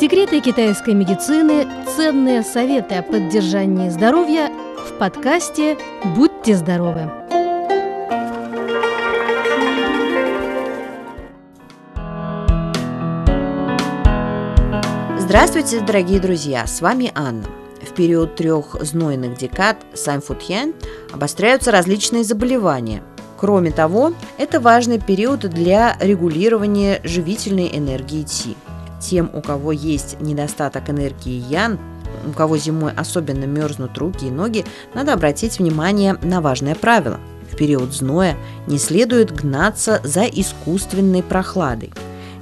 Секреты китайской медицины, ценные советы о поддержании здоровья в подкасте «Будьте здоровы». Здравствуйте, дорогие друзья! С вами Анна. В период трех знойных декад Сайн-Футьян обостряются различные заболевания. Кроме того, это важный период для регулирования живительной энергии Ти. Тем, у кого есть недостаток энергии Ян, у кого зимой особенно мерзнут руки и ноги, надо обратить внимание на важное правило. В период зноя не следует гнаться за искусственной прохладой.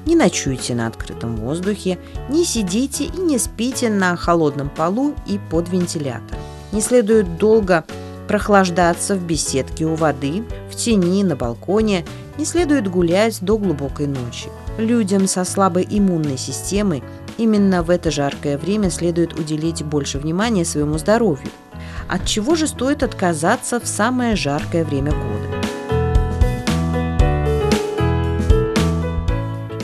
Не ночуйте на открытом воздухе, не сидите и не спите на холодном полу и под вентилятором. Не следует долго прохлаждаться в беседке у воды, в тени, на балконе, не следует гулять до глубокой ночи. Людям со слабой иммунной системой именно в это жаркое время следует уделить больше внимания своему здоровью. От чего же стоит отказаться в самое жаркое время года?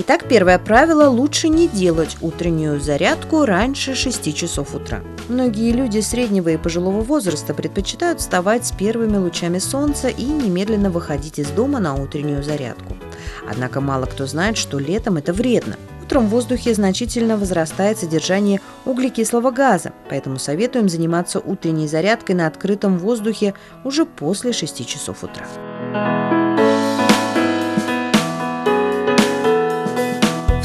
Итак, первое правило – лучше не делать утреннюю зарядку раньше 6 часов утра. Многие люди среднего и пожилого возраста предпочитают вставать с первыми лучами солнца и немедленно выходить из дома на утреннюю зарядку. Однако мало кто знает, что летом это вредно. Утром в воздухе значительно возрастает содержание углекислого газа, поэтому советуем заниматься утренней зарядкой на открытом воздухе уже после 6 часов утра.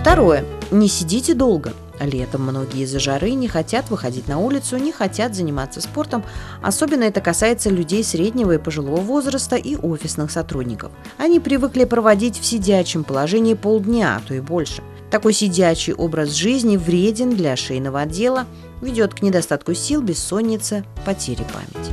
Второе. Не сидите долго. Летом многие из-за жары не хотят выходить на улицу, не хотят заниматься спортом. Особенно это касается людей среднего и пожилого возраста и офисных сотрудников. Они привыкли проводить в сидячем положении полдня, а то и больше. Такой сидячий образ жизни вреден для шейного отдела, ведет к недостатку сил, бессоннице, потере памяти.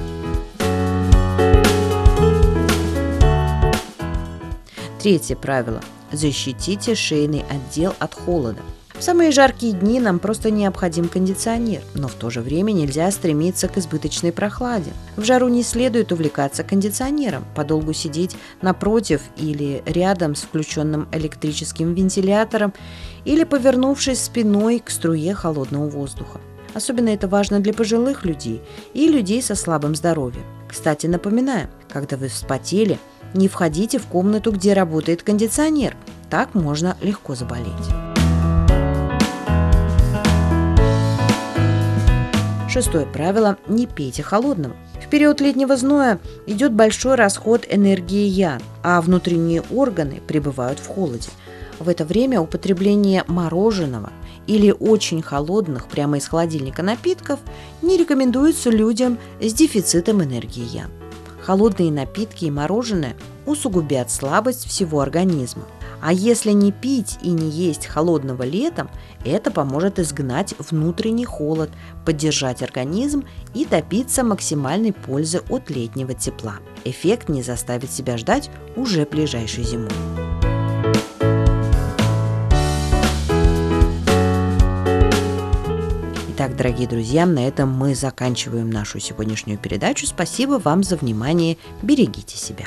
Третье правило – Защитите шейный отдел от холода. В самые жаркие дни нам просто необходим кондиционер, но в то же время нельзя стремиться к избыточной прохладе. В жару не следует увлекаться кондиционером, подолгу сидеть напротив или рядом с включенным электрическим вентилятором или повернувшись спиной к струе холодного воздуха. Особенно это важно для пожилых людей и людей со слабым здоровьем. Кстати, напоминаю, когда вы вспотели – не входите в комнату, где работает кондиционер. Так можно легко заболеть. Шестое правило – не пейте холодного. В период летнего зноя идет большой расход энергии ян, а внутренние органы пребывают в холоде. В это время употребление мороженого или очень холодных прямо из холодильника напитков не рекомендуется людям с дефицитом энергии ян. Холодные напитки и мороженое усугубят слабость всего организма. А если не пить и не есть холодного летом, это поможет изгнать внутренний холод, поддержать организм и добиться максимальной пользы от летнего тепла. Эффект не заставит себя ждать уже ближайшей зимой. Дорогие друзья, на этом мы заканчиваем нашу сегодняшнюю передачу. Спасибо вам за внимание. Берегите себя.